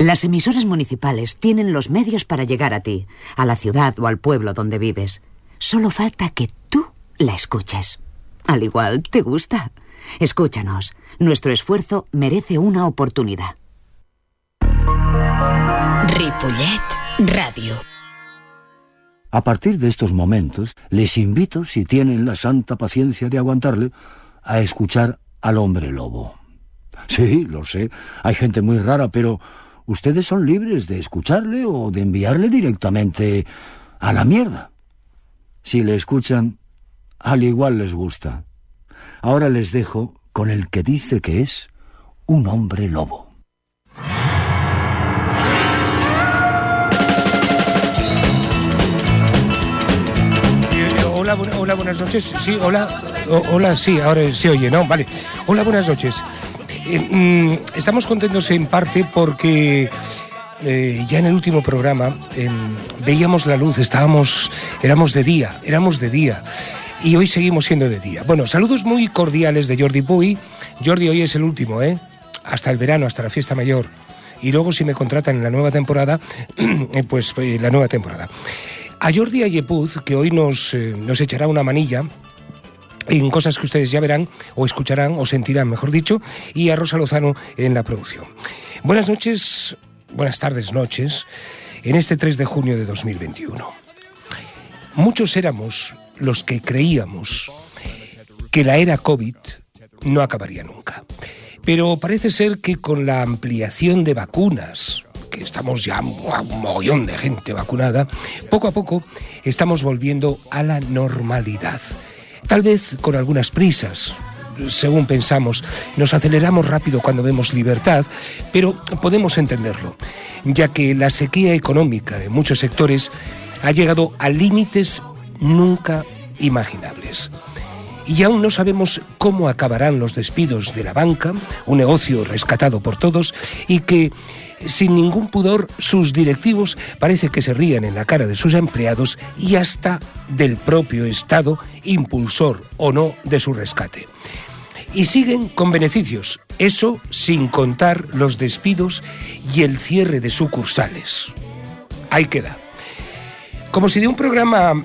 Las emisoras municipales tienen los medios para llegar a ti, a la ciudad o al pueblo donde vives. Solo falta que tú la escuches. Al igual, ¿te gusta? Escúchanos. Nuestro esfuerzo merece una oportunidad. Ripollet Radio. A partir de estos momentos, les invito, si tienen la santa paciencia de aguantarle, a escuchar al hombre lobo. Sí, lo sé, hay gente muy rara, pero ustedes son libres de escucharle o de enviarle directamente a la mierda. Si le escuchan, al igual les gusta. Ahora les dejo con el que dice que es un hombre lobo. Hola, hola, buenas noches. Sí, hola, hola, sí, ahora se oye, ¿no? Vale. Hola, buenas noches. Eh, mm, estamos contentos en parte porque eh, ya en el último programa veíamos la luz, estábamos, éramos de día, éramos de día. Y hoy seguimos siendo de día. Bueno, saludos muy cordiales de Jordi Puy. Jordi, hoy es el último, ¿eh? Hasta el verano, hasta la fiesta mayor. Y luego si me contratan en la nueva temporada, eh, pues la nueva temporada. A Jordi Ayepuz, que hoy nos, nos echará una manilla, en cosas que ustedes ya verán o escucharán o sentirán, mejor dicho, y a Rosa Lozano en la producción. Buenas noches, buenas tardes, noches, en este 3 de junio de 2021. Muchos éramos los que creíamos que la era COVID no acabaría nunca. Pero parece ser que con la ampliación de vacunas, que estamos ya un mogollón de gente vacunada, poco a poco estamos volviendo a la normalidad Tal vez con algunas prisas, según pensamos, nos aceleramos rápido cuando vemos libertad, pero podemos entenderlo, ya que la sequía económica de muchos sectores ha llegado a límites nunca imaginables. Y aún no sabemos cómo acabarán los despidos de la banca, un negocio rescatado por todos y que sin ningún pudor, sus directivos parece que se ríen en la cara de sus empleados y hasta del propio Estado, impulsor o no de su rescate. Y siguen con beneficios, eso sin contar los despidos y el cierre de sucursales. Ahí queda. Como si de un programa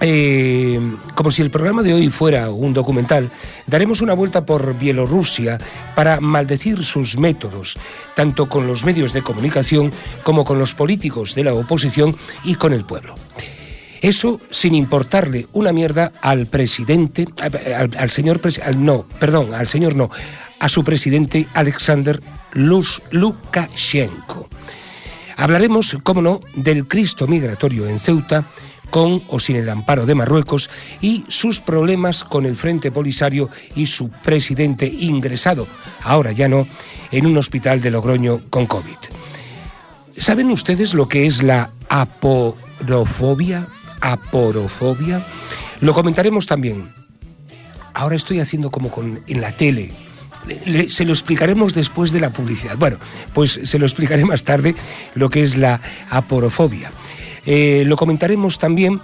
eh, como si el programa de hoy fuera un documental, daremos una vuelta por Bielorrusia para maldecir sus métodos, tanto con los medios de comunicación como con los políticos de la oposición y con el pueblo. Eso sin importarle una mierda al presidente, al, señor, no, perdón, al señor no, a su presidente Alexander Lukashenko. Hablaremos, como no, del Cristo migratorio en Ceuta, con o sin el amparo de Marruecos y sus problemas con el Frente Polisario y su presidente ingresado, ahora ya no, en un hospital de Logroño con COVID. ¿Saben ustedes lo que es la aporofobia? Aporofobia. Lo comentaremos también. Ahora estoy haciendo como con, en la tele, se lo explicaremos después de la publicidad. Bueno, pues se lo explicaré más tarde lo que es la aporofobia. Eh, lo comentaremos también.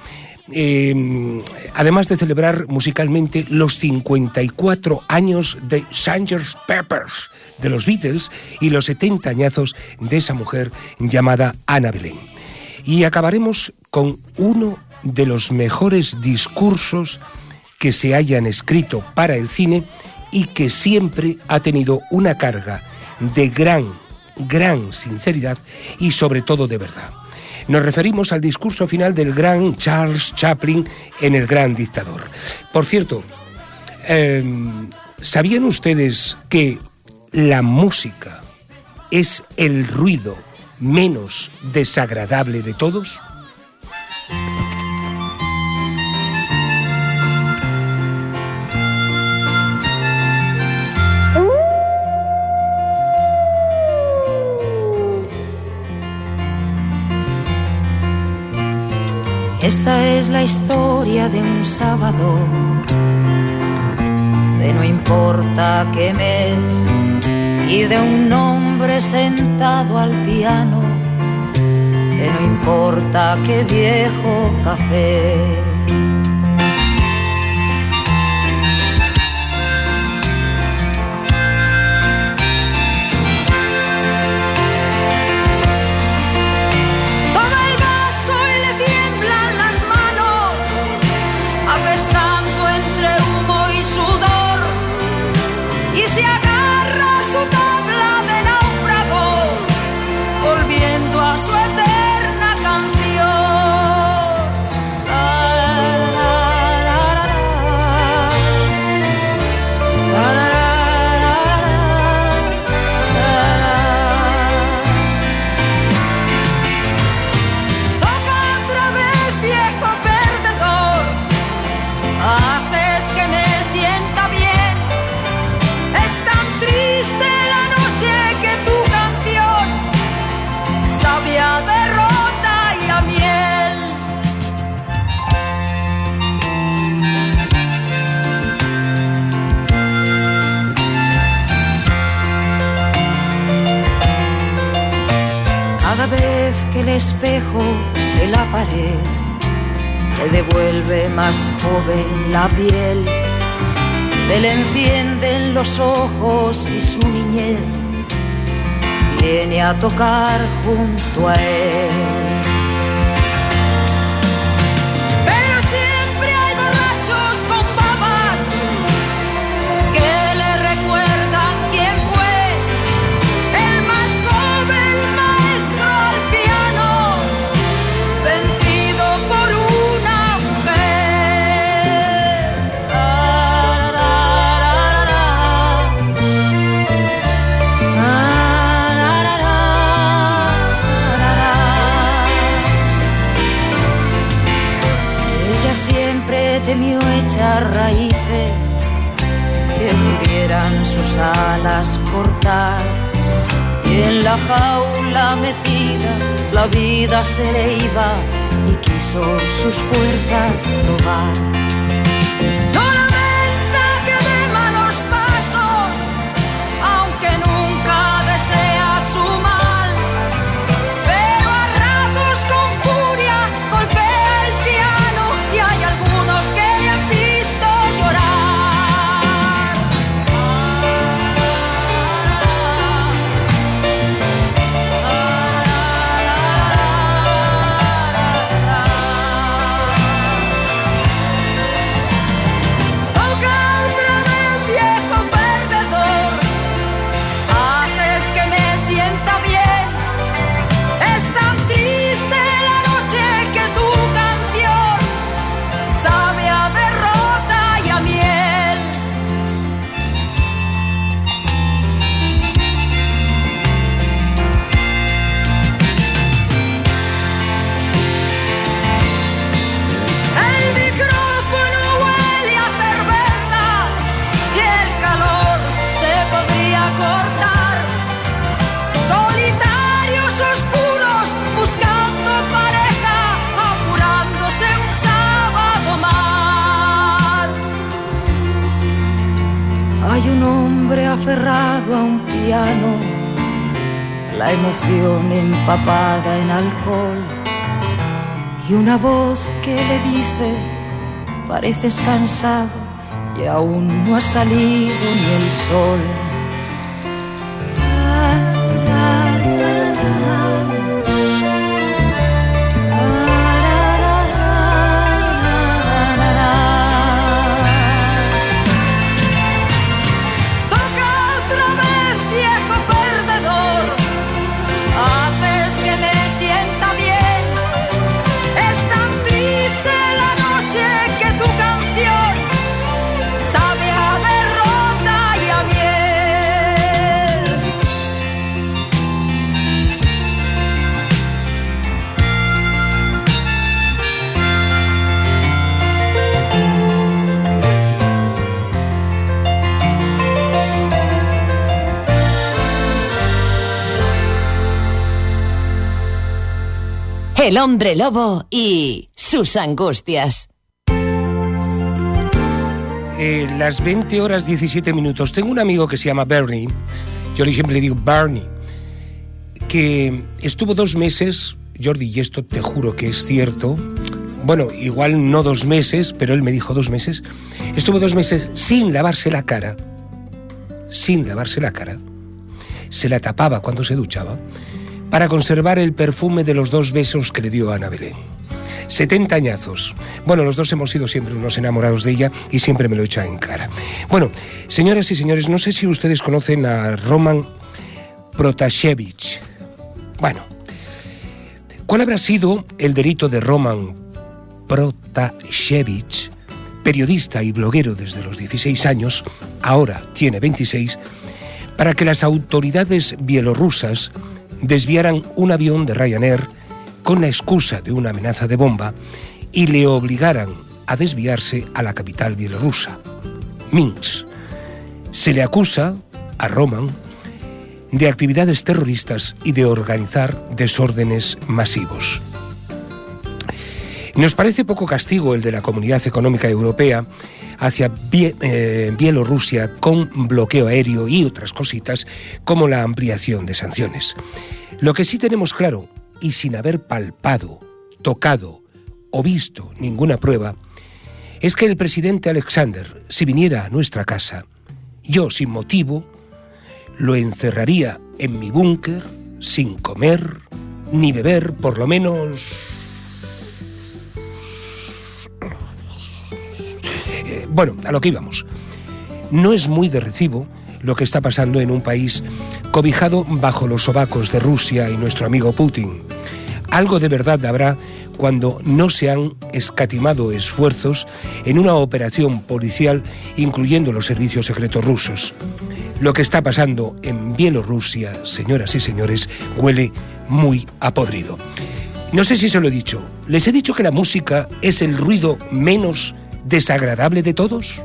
Eh, además de celebrar musicalmente los 54 años de Sgt. Peppers de los Beatles y los 70 añazos de esa mujer llamada Ana Belén. Y acabaremos con uno de los mejores discursos que se hayan escrito para el cine y que siempre ha tenido una carga de gran, gran sinceridad y sobre todo de verdad. Nos referimos al discurso final del gran Charles Chaplin en El Gran Dictador. Por cierto, em, ¿sabían ustedes que la música es el ruido menos desagradable de todos? Esta es la historia de un sábado, de no importa qué mes, y de un hombre sentado al piano, de no importa qué viejo café. Espejo de la pared le devuelve más joven la piel, se le encienden los ojos y su niñez viene a tocar junto a él. Quiso sus a un piano, la emoción empapada en alcohol y una voz que le dice, pareces cansado y aún no ha salido ni el sol. El hombre lobo y sus angustias. Eh, las 20 horas 17 minutos. Tengo un amigo que se llama Bernie, yo siempre le digo Bernie, que estuvo dos meses, Jordi, y esto te juro que es cierto, bueno, igual no dos meses, pero él me dijo dos meses, estuvo dos meses sin lavarse la cara, sin lavarse la cara, se la tapaba cuando se duchaba para conservar el perfume de los dos besos que le dio Ana Belén. 70 añazos. Bueno, los dos hemos sido siempre unos enamorados de ella y siempre me lo echa en cara. Bueno, señoras y señores, no sé si ustedes conocen a Roman Protasevich. Bueno, ¿cuál habrá sido el delito de Roman Protasevich, periodista y bloguero desde los 16 años, ahora tiene 26, para que las autoridades bielorrusas desviaran un avión de Ryanair con la excusa de una amenaza de bomba y le obligaran a desviarse a la capital bielorrusa, Minsk. Se le acusa a Roman de actividades terroristas y de organizar desórdenes masivos. Nos parece poco castigo el de la Comunidad Económica Europea hacia eh, Bielorrusia con bloqueo aéreo y otras cositas como la ampliación de sanciones. Lo que sí tenemos claro y sin haber palpado, tocado o visto ninguna prueba, es que el presidente Alexander, si viniera a nuestra casa, yo sin motivo, lo encerraría en mi búnker sin comer ni beber por lo menos... bueno, a lo que íbamos. No es muy de recibo lo que está pasando en un país cobijado bajo los sobacos de Rusia y nuestro amigo Putin. Algo de verdad habrá cuando no se han escatimado esfuerzos en una operación policial incluyendo los servicios secretos rusos. Lo que está pasando en Bielorrusia, señoras y señores, huele muy a. No sé si se lo he dicho. ¿Les he dicho que la música es el ruido menos desagradable de todos?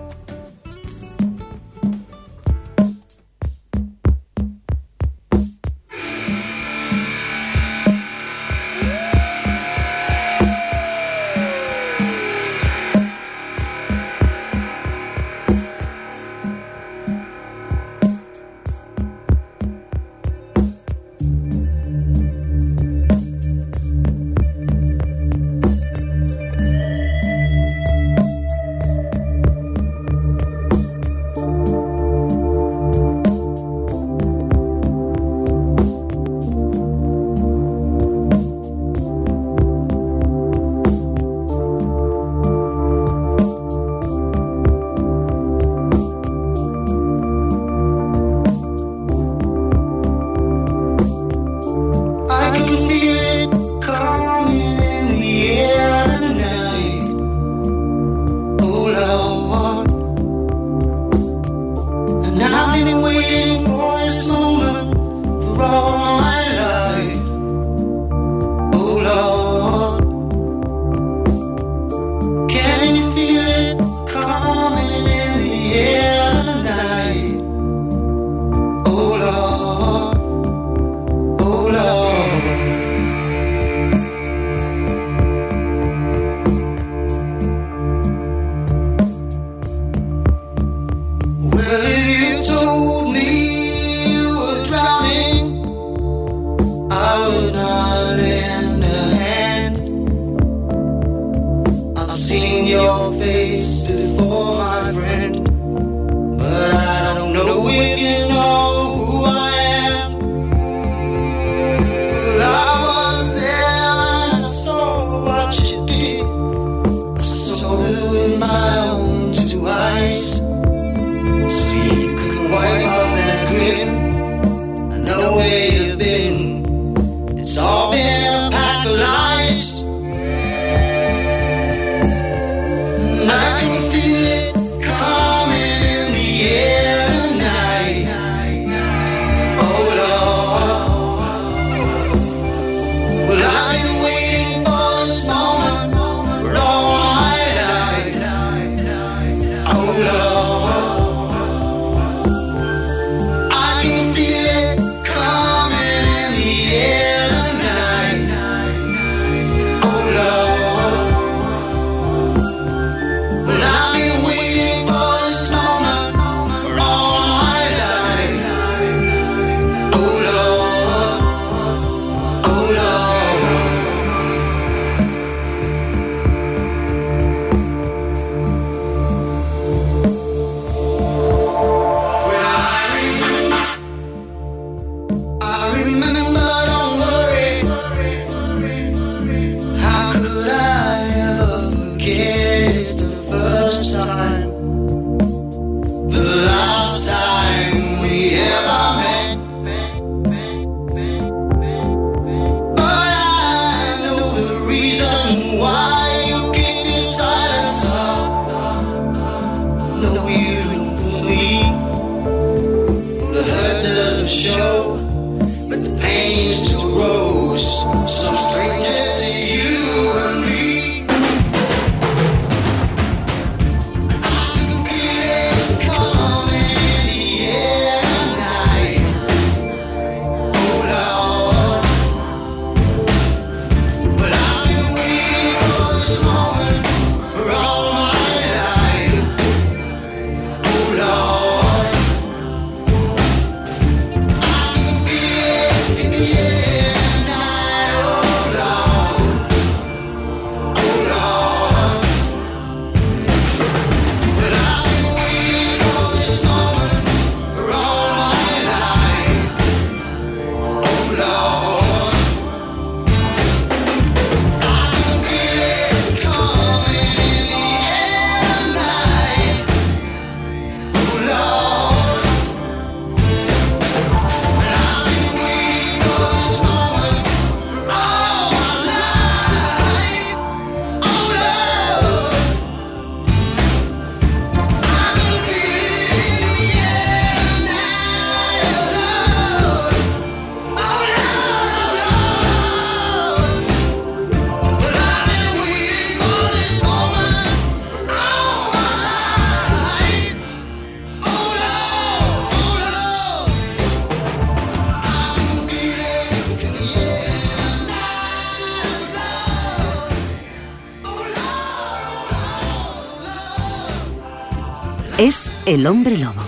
El hombre lobo.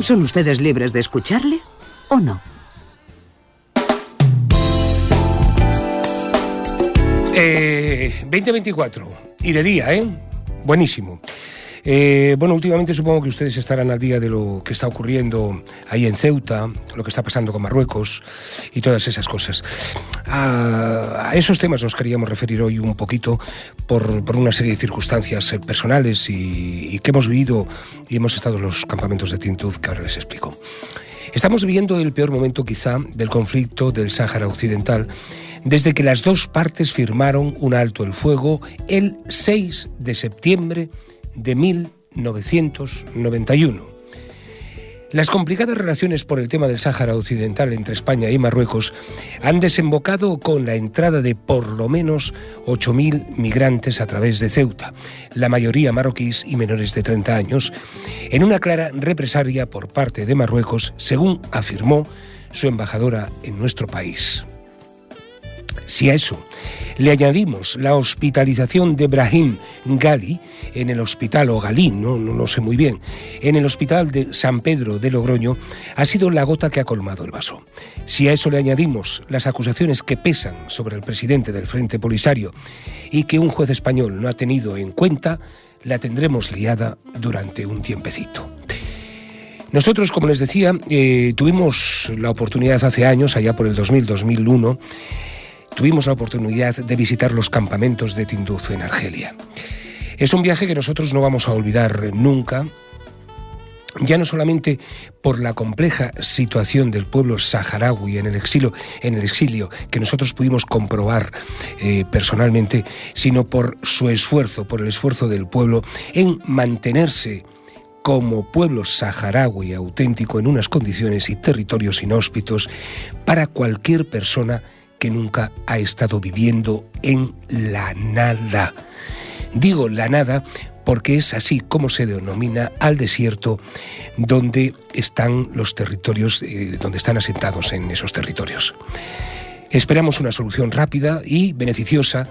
¿Son ustedes libres de escucharle o no? Eh, 2024. Y de día, ¿eh? Buenísimo. Eh, bueno, últimamente supongo que ustedes estarán al día de lo que está ocurriendo ahí en Ceuta, lo que está pasando con Marruecos y todas esas cosas. A, esos temas nos queríamos referir hoy un poquito por, una serie de circunstancias personales y, que hemos vivido y hemos estado en los campamentos de Tintud que ahora les explico. Estamos viviendo el peor momento quizá del conflicto del Sáhara Occidental desde que las dos partes firmaron un alto el fuego el 6 de septiembre de 1991. Las complicadas relaciones por el tema del Sáhara Occidental entre España y Marruecos han desembocado con la entrada de por lo menos 8.000 migrantes a través de Ceuta, la mayoría marroquíes y menores de 30 años, en una clara represalia por parte de Marruecos, según afirmó su embajadora en nuestro país. Si a eso le añadimos la hospitalización de Brahim Gali en el hospital, o no, no, sé muy bien, en el hospital de San Pedro de Logroño, ha sido la gota que ha colmado el vaso. Si a eso le añadimos las acusaciones que pesan sobre el presidente del Frente Polisario y que un juez español no ha tenido en cuenta, la tendremos liada durante un tiempecito. Nosotros, como les decía, eh, tuvimos la oportunidad hace años, allá por el 2000-2001, tuvimos la oportunidad de visitar los campamentos de Tinduf en Argelia. Es un viaje que nosotros no vamos a olvidar nunca, ya no solamente por la compleja situación del pueblo saharaui en el exilio, en el exilio que nosotros pudimos comprobar eh, personalmente, sino por su esfuerzo, por el esfuerzo del pueblo en mantenerse como pueblo saharaui auténtico en unas condiciones y territorios inhóspitos para cualquier persona que nunca ha estado viviendo en la nada. Digo la nada porque es así como se denomina al desierto donde están los territorios, eh, donde están asentados en esos territorios. Esperamos una solución rápida y beneficiosa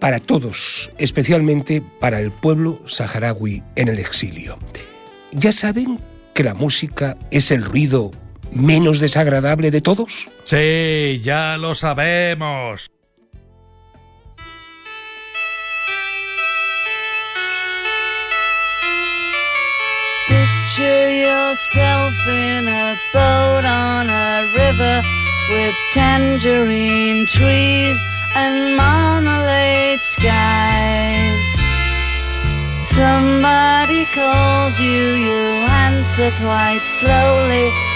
para todos, especialmente para el pueblo saharaui en el exilio. Ya saben que la música es el ruido menos desagradable de todos? Sí, ya lo sabemos. Picture yourself in a boat on a river with tangerine trees and marmalade skies. Somebody calls you, you answer quite slowly.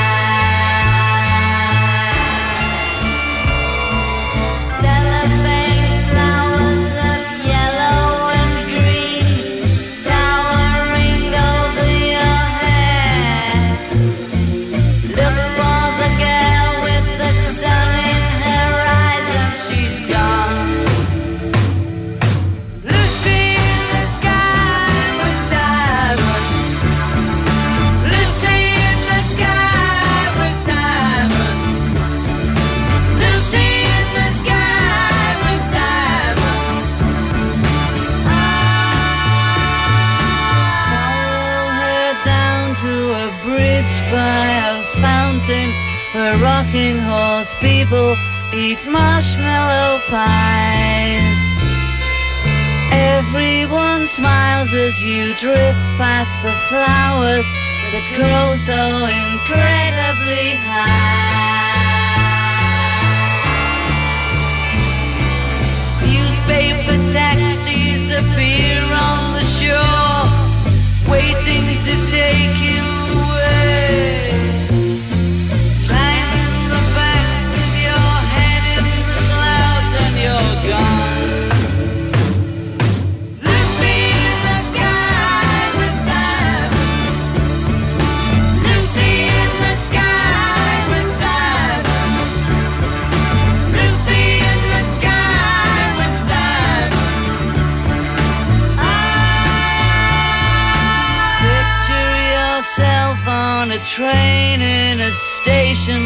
People eat marshmallow pies. Everyone smiles as you drift past the flowers that grow so incredibly high. Newspaper taxis appear on the shore, waiting to take you away. Train in a station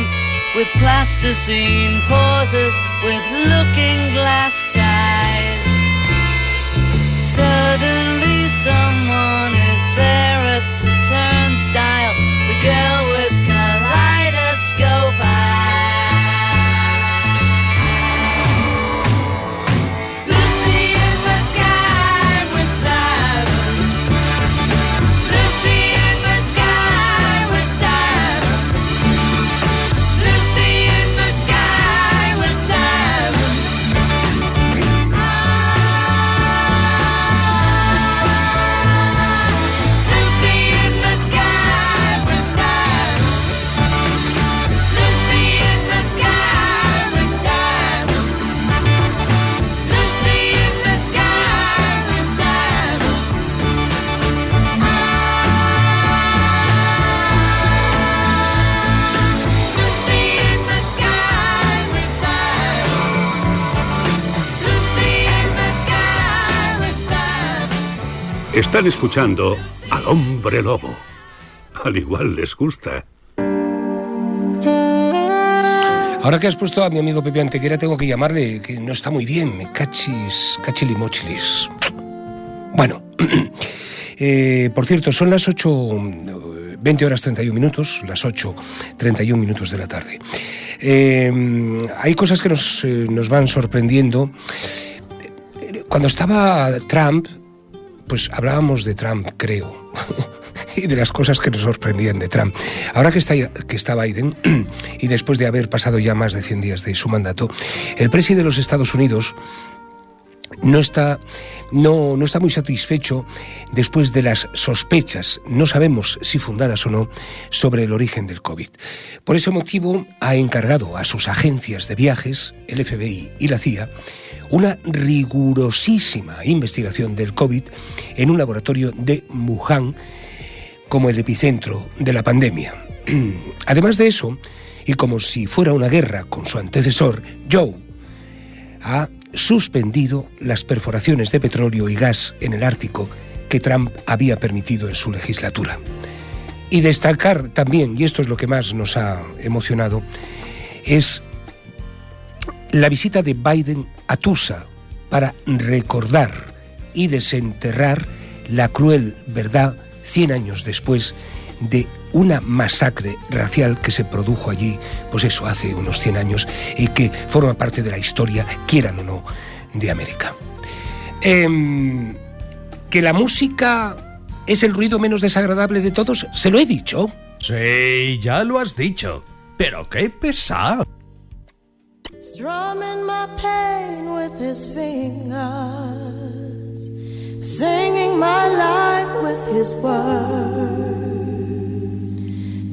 with plasticine pauses with looking glass ties. Suddenly Están escuchando al hombre lobo. Al igual les gusta. Ahora que has puesto a mi amigo Pepe Antequera, tengo que llamarle, que no está muy bien, me cachis, cachilimochilis. Bueno, eh, por cierto, son las 8, eh, 20 horas 31 minutos, las 8, 31 minutos de la tarde. Eh, hay cosas que nos, eh, nos van sorprendiendo. Cuando estaba Trump, pues hablábamos de Trump, creo. y de las cosas que nos sorprendían de Trump. Ahora que está, que está Biden, y después de haber pasado ya más de 100 días de su mandato, el presidente de los Estados Unidos no está, no, no está muy satisfecho después de las sospechas, no sabemos si fundadas o no, sobre el origen del COVID. Por ese motivo ha encargado a sus agencias de viajes, el FBI y la CIA, una rigurosísima investigación del COVID en un laboratorio de Wuhan como el epicentro de la pandemia. Además de eso, y como si fuera una guerra con su antecesor, Joe, ha suspendido las perforaciones de petróleo y gas en el Ártico que Trump había permitido en su legislatura. Y destacar también, y esto es lo que más nos ha emocionado, es la visita de Biden a Tusa para recordar y desenterrar la cruel verdad 100 años después de una masacre racial que se produjo allí, pues eso, hace unos 100 años, y que forma parte de la historia, quieran o no, de América. Em, que la música es el ruido menos desagradable de todos, se lo he dicho. Sí, ya lo has dicho. Pero qué pesado. Strumming my pain with his fingers, singing my life with his words,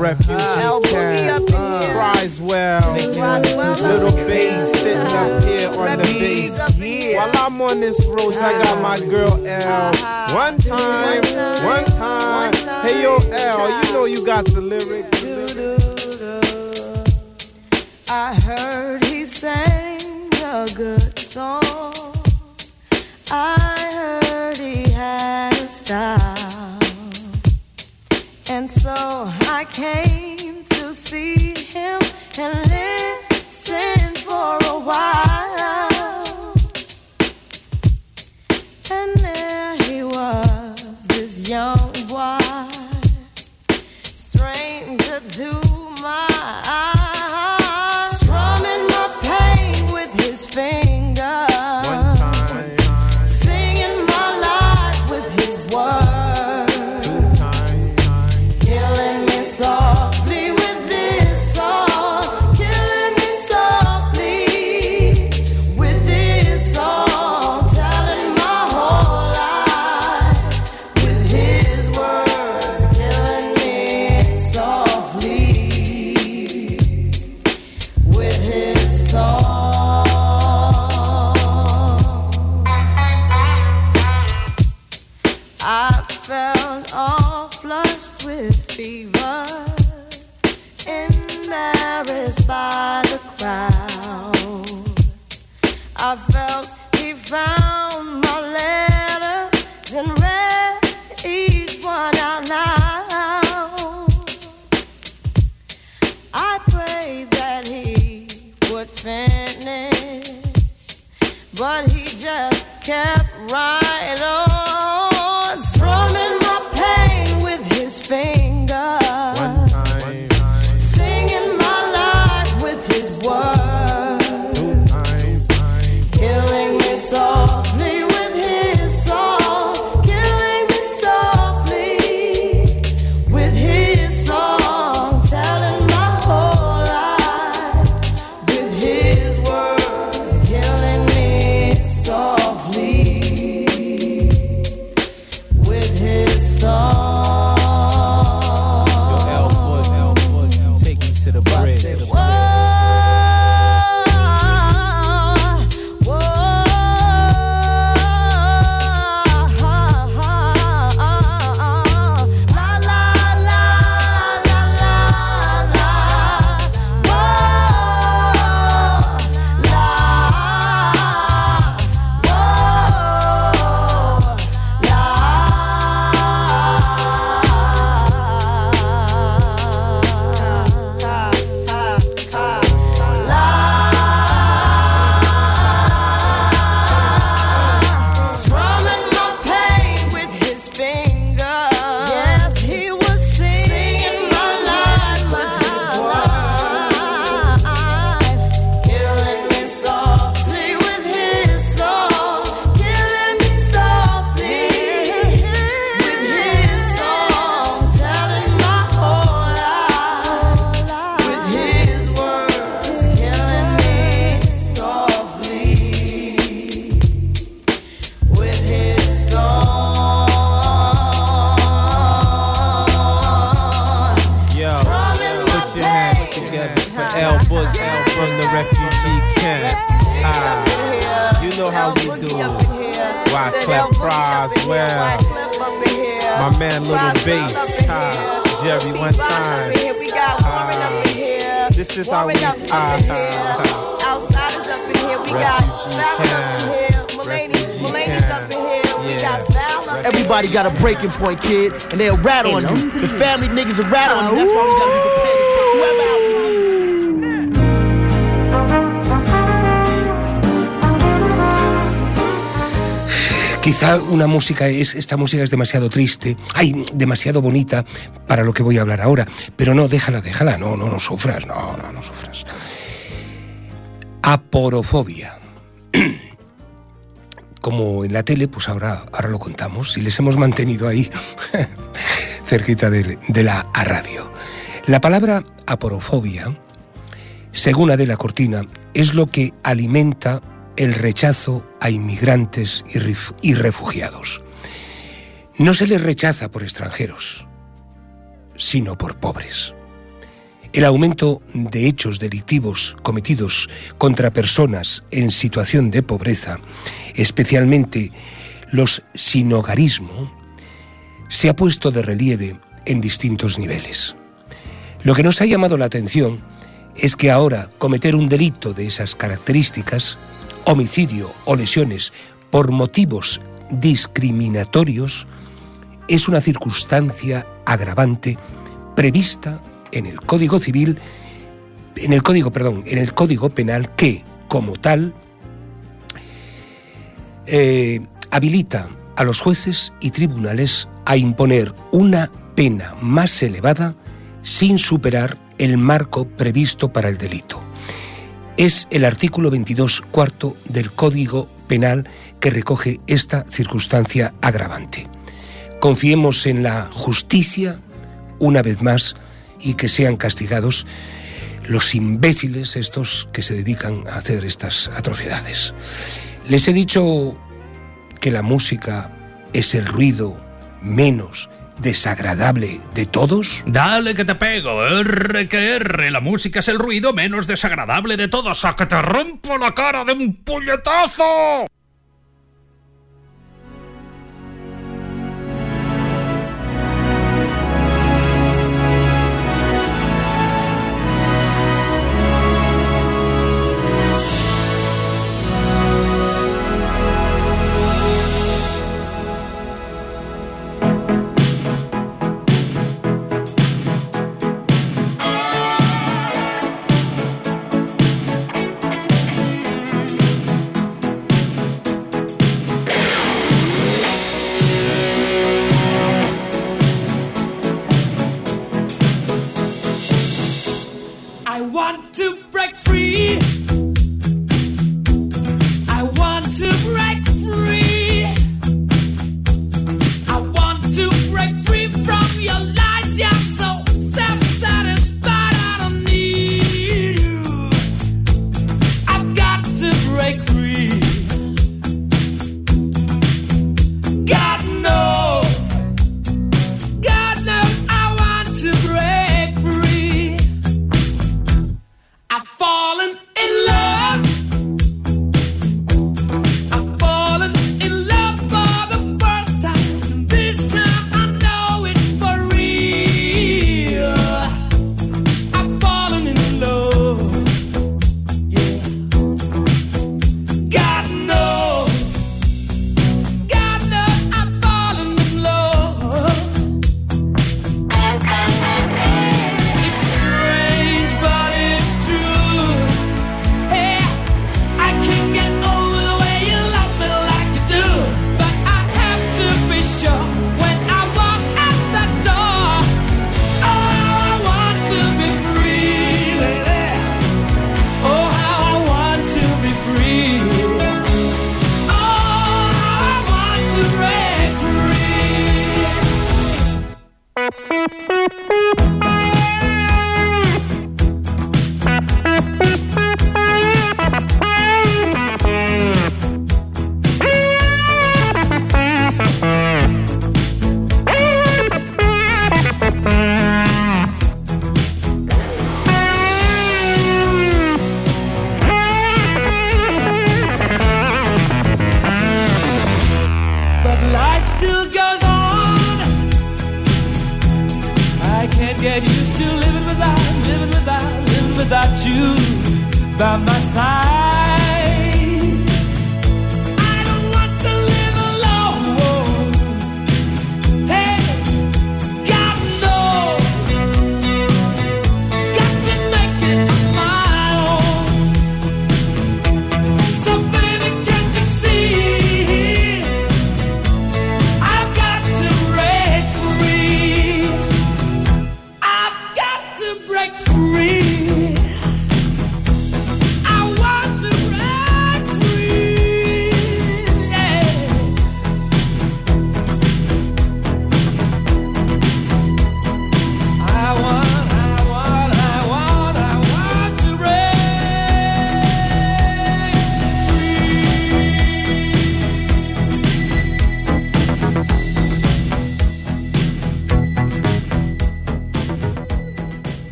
Refugee El Boogie Camp up in here. cries well. Roswell Little bass sitting up here on the bass. up in here. While I'm on this road, I got my uh-huh. girl L. Uh-huh. One time, one time. Hey yo, L, you know you got the lyrics. I heard he sang a good song. I heard he had a style. And so I came to see him and listen for a while. Breaking point, kid, and they'll rat on you. The family niggas will rat on you. That's why we gotta be prepared to take whoever out we need to. Quizá una música es esta música es demasiado triste, ay, demasiado bonita para lo que voy a hablar ahora, pero no, déjala, déjala, no, no, no sufras, no, no, no sufras. Aporofobia. Como en la tele, pues ahora, ahora lo contamos y les hemos mantenido ahí cerquita de, la a radio. La palabra aporofobia, según Adela Cortina, es lo que alimenta el rechazo a inmigrantes y, y refugiados. No se les rechaza por extranjeros, sino por pobres. El aumento de hechos delictivos cometidos contra personas en situación de pobreza, especialmente los sin hogarismo, se ha puesto de relieve en distintos niveles. Lo que nos ha llamado la atención es que ahora cometer un delito de esas características, homicidio o lesiones por motivos discriminatorios, es una circunstancia agravante prevista en el Código Civil, en el Código, perdón, en el Código Penal que, como tal, eh, habilita a los jueces y tribunales a imponer una pena más elevada sin superar el marco previsto para el delito. Es el artículo 22 cuarto del Código Penal que recoge esta circunstancia agravante. Confiemos en la justicia una vez más y que sean castigados los imbéciles estos que se dedican a hacer estas atrocidades. Les he dicho que la música es el ruido menos desagradable de todos. Dale que te pego, R que R. La música es el ruido menos desagradable de todos. ¡A que te rompo la cara de un puñetazo!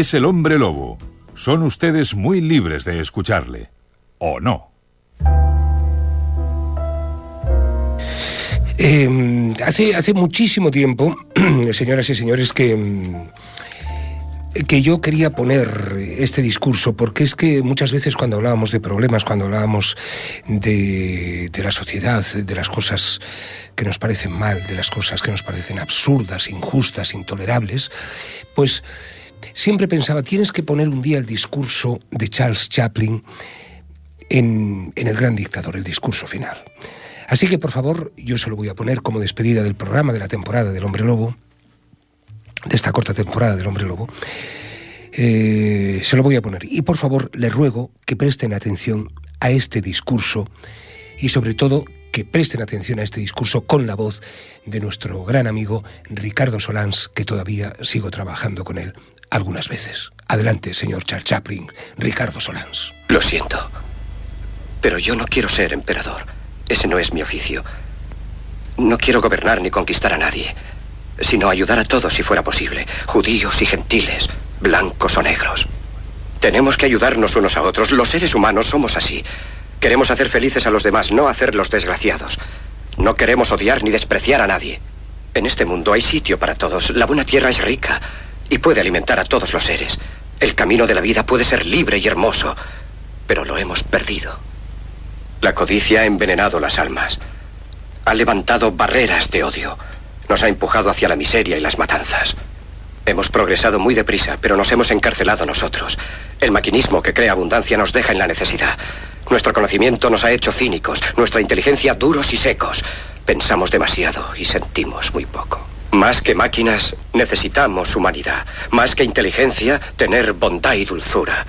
Es el hombre lobo. Son ustedes muy libres de escucharle. ¿O no? Eh, hace, hace muchísimo tiempo, señoras y señores, que, que yo quería poner este discurso, porque es que muchas veces cuando hablábamos de problemas, cuando hablábamos de, de la sociedad, de las cosas que nos parecen mal, de las cosas que nos parecen absurdas, injustas, intolerables, pues siempre pensaba, tienes que poner un día el discurso de Charles Chaplin en, El Gran Dictador, el discurso final. Así que, por favor, yo se lo voy a poner como despedida del programa de la temporada del Hombre Lobo, de esta corta temporada del Hombre Lobo. Eh, se lo voy a poner. Y por favor, le ruego que presten atención a este discurso y sobre todo que presten atención a este discurso con la voz de nuestro gran amigo Ricardo Solans, que todavía sigo trabajando con él algunas veces. Adelante, señor Charles Chaplin, Ricardo Solans. Lo siento. Pero yo no quiero ser emperador. Ese no es mi oficio. No quiero gobernar ni conquistar a nadie, sino ayudar a todos si fuera posible, judíos y gentiles, blancos o negros. Tenemos que ayudarnos unos a otros. Los seres humanos somos así. Queremos hacer felices a los demás, no hacerlos desgraciados. No queremos odiar ni despreciar a nadie. En este mundo hay sitio para todos. La buena tierra es rica y puede alimentar a todos los seres. El camino de la vida puede ser libre y hermoso, pero lo hemos perdido. La codicia ha envenenado las almas. Ha levantado barreras de odio. Nos ha empujado hacia la miseria y las matanzas. Hemos progresado muy deprisa, pero nos hemos encarcelado nosotros. El maquinismo que crea abundancia nos deja en la necesidad. Nuestro conocimiento nos ha hecho cínicos, nuestra inteligencia duros y secos. Pensamos demasiado y sentimos muy poco. Más que máquinas, necesitamos humanidad. Más que inteligencia, tener bondad y dulzura.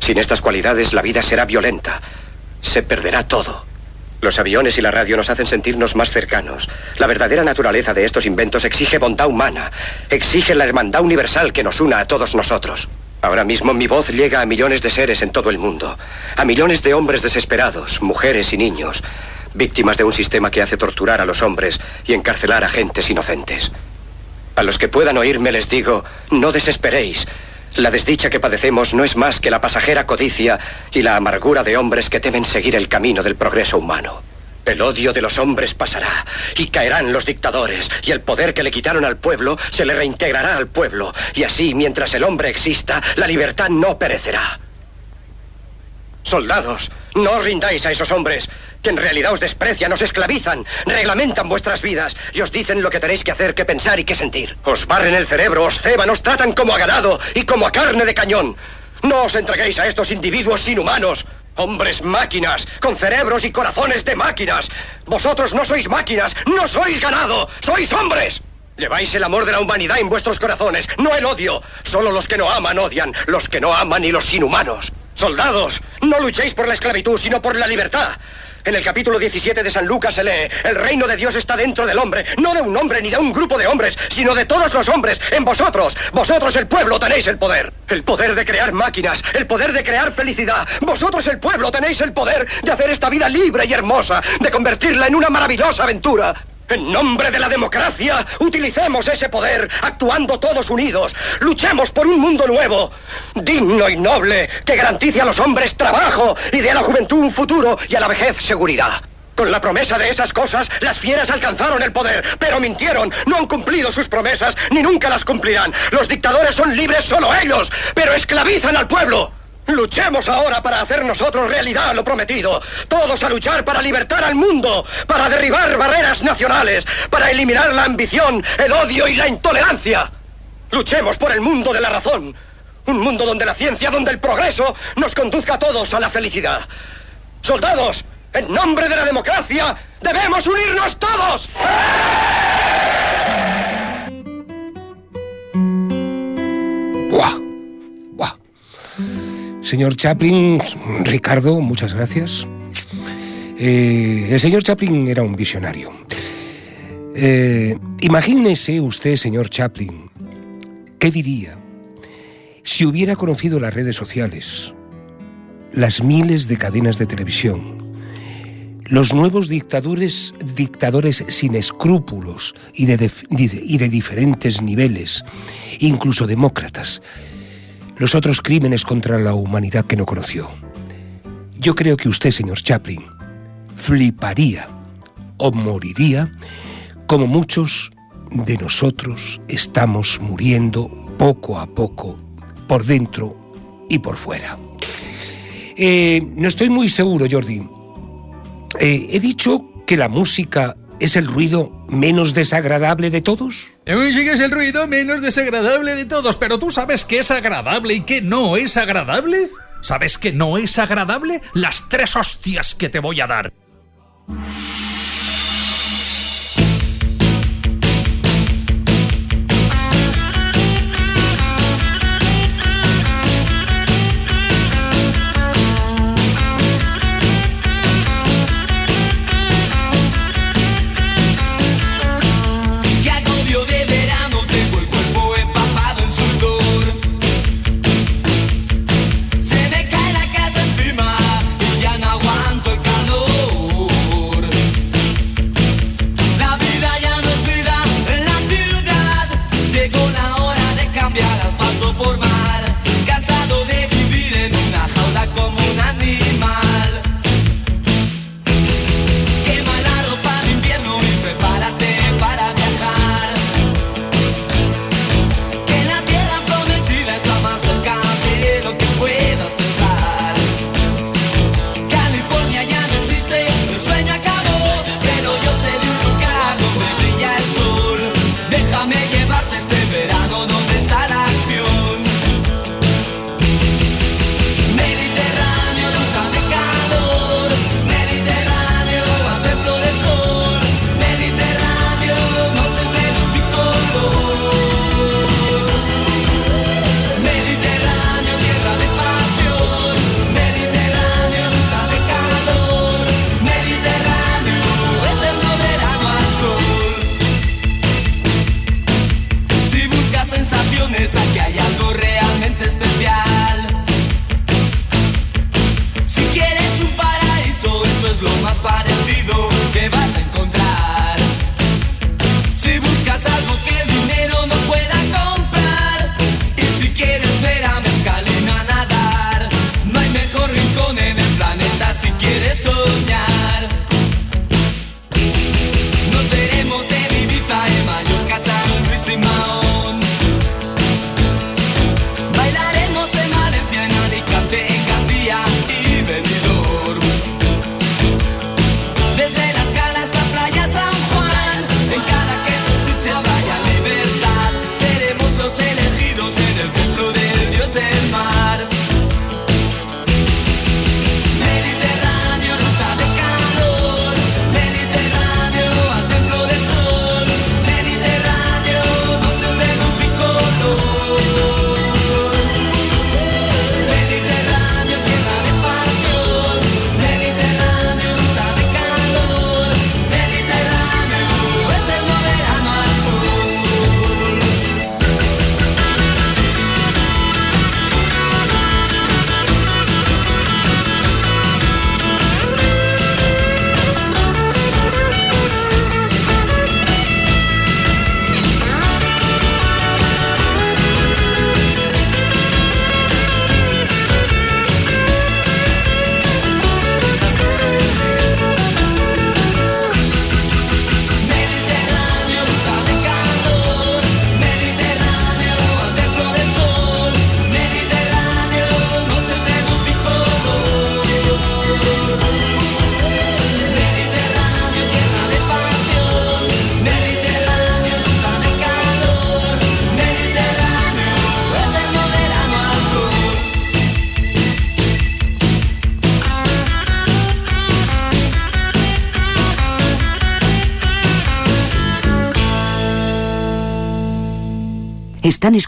Sin estas cualidades, la vida será violenta. Se perderá todo. Los aviones y la radio nos hacen sentirnos más cercanos. La verdadera naturaleza de estos inventos exige bondad humana. Exige la hermandad universal que nos una a todos nosotros. Ahora mismo mi voz llega a millones de seres en todo el mundo. A millones de hombres desesperados, mujeres y niños. Víctimas de un sistema que hace torturar a los hombres y encarcelar a gentes inocentes. A los que puedan oírme les digo, no desesperéis. La desdicha que padecemos no es más que la pasajera codicia y la amargura de hombres que temen seguir el camino del progreso humano. El odio de los hombres pasará y caerán los dictadores y el poder que le quitaron al pueblo se le reintegrará al pueblo y así mientras el hombre exista la libertad no perecerá. Soldados, no os rindáis a esos hombres que en realidad os desprecian, os esclavizan, reglamentan vuestras vidas y os dicen lo que tenéis que hacer, que pensar y que sentir. Os barren el cerebro, os ceban, os tratan como a ganado y como a carne de cañón. No os entreguéis a estos individuos inhumanos. Hombres máquinas, con cerebros y corazones de máquinas. Vosotros no sois máquinas, no sois ganado, sois hombres. Lleváis el amor de la humanidad en vuestros corazones, no el odio. Solo los que no aman odian, los que no aman y los inhumanos. Soldados, no luchéis por la esclavitud, sino por la libertad. En el capítulo 17 de San Lucas se lee, el reino de Dios está dentro del hombre, no de un hombre ni de un grupo de hombres, sino de todos los hombres, en vosotros. Vosotros el pueblo tenéis el poder. El poder de crear máquinas, el poder de crear felicidad. Vosotros el pueblo tenéis el poder de hacer esta vida libre y hermosa, de convertirla en una maravillosa aventura. En nombre de la democracia, utilicemos ese poder, actuando todos unidos. Luchemos por un mundo nuevo, digno y noble, que garantice a los hombres trabajo y dé a la juventud un futuro y a la vejez seguridad. Con la promesa de esas cosas, las fieras alcanzaron el poder, pero mintieron, no han cumplido sus promesas, ni nunca las cumplirán. Los dictadores son libres solo ellos, pero esclavizan al pueblo. Luchemos ahora para hacer nosotros realidad lo prometido. Todos a luchar para libertar al mundo, para derribar barreras nacionales, para eliminar la ambición, el odio y la intolerancia. Luchemos por el mundo de la razón. Un mundo donde la ciencia, donde el progreso nos conduzca a todos a la felicidad. Soldados, en nombre de la democracia, debemos unirnos todos. ¡Buah! Señor Chaplin, Ricardo, muchas gracias. Eh, el señor Chaplin era un visionario. Eh, imagínese usted, señor Chaplin, ¿qué diría si hubiera conocido las redes sociales, las miles de cadenas de televisión, los nuevos dictadores, dictadores sin escrúpulos y de, y de diferentes niveles, incluso demócratas, los otros crímenes contra la humanidad que no conoció. Yo creo que usted, señor Chaplin, fliparía o moriría como muchos de nosotros estamos muriendo poco a poco, por dentro y por fuera. Eh, no estoy muy seguro, Jordi. Eh, he dicho que la música es el ruido menos desagradable de todos. La música es el ruido menos desagradable de todos, pero tú sabes qué es agradable y qué no es agradable. ¿Sabes qué no es agradable? Las tres hostias que te voy a dar.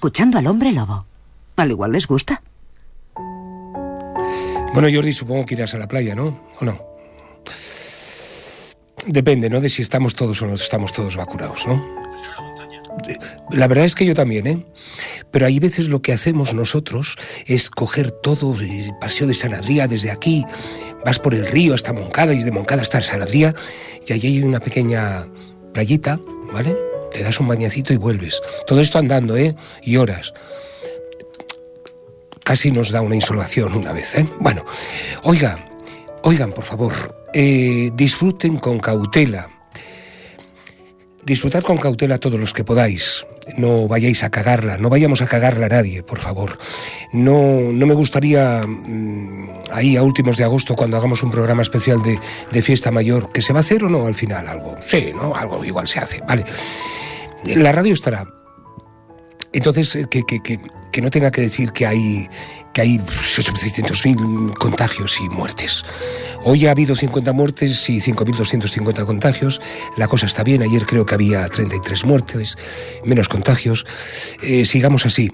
Escuchando al hombre lobo. Al igual les gusta. Bueno, Jordi, supongo que irás a la playa, ¿no? ¿O no? Depende, ¿no? De si estamos todos o no estamos todos vacunados, ¿no? La verdad es que yo también, ¿eh? Pero hay veces lo que hacemos nosotros es coger todo el paseo de San Adrià desde aquí, vas por el río hasta Moncada y de Moncada hasta San Adrià y allí hay una pequeña playita, ¿vale? Te das un bañacito y vuelves. Todo esto andando, ¿eh? Y horas. Casi nos da una insolación una vez, ¿eh? Bueno, oigan, oigan, por favor, eh, disfruten con cautela. Disfrutad con cautela todos los que podáis. No vayáis a cagarla, no vayamos a cagarla a nadie, por favor. No, no me gustaría mm, ahí a últimos de agosto, cuando hagamos un programa especial de, de fiesta mayor, que se va a hacer o no al final algo. Sí, ¿no? Algo igual se hace. Vale. La radio estará. Entonces, eh, que, que, que, no tenga que decir que hay, que hay 600.000 contagios y muertes. Hoy ha habido 50 muertes y 5.250 contagios. La cosa está bien. Ayer creo que había 33 muertes, menos contagios. Eh, sigamos así.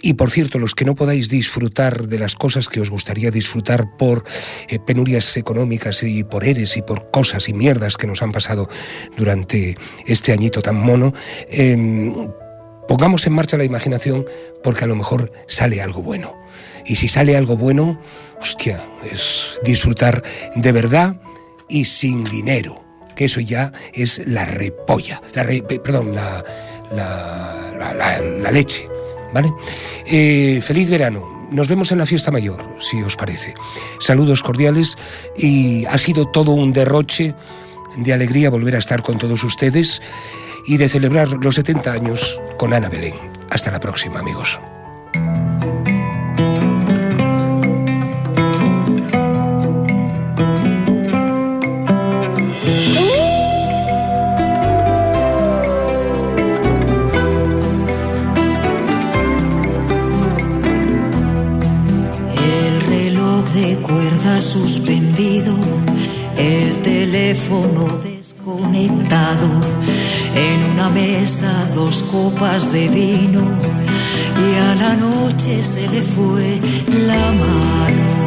Y por cierto, los que no podáis disfrutar de las cosas que os gustaría disfrutar por eh, penurias económicas y por eres y por cosas y mierdas que nos han pasado durante este añito tan mono, eh, pongamos en marcha la imaginación porque a lo mejor sale algo bueno. Y si sale algo bueno, hostia, es disfrutar de verdad y sin dinero, que eso ya es la repolla, la re- pe- perdón, la- la- la leche, ¿vale? Eh, feliz verano. Nos vemos en la fiesta mayor, si os parece. Saludos cordiales y ha sido todo un derroche de alegría volver a estar con todos ustedes y de celebrar los 70 años con Ana Belén. Hasta la próxima, amigos. El reloj de cuerda suspendido, el teléfono desconectado, en una mesa dos copas de vino y a la noche se le fue la mano.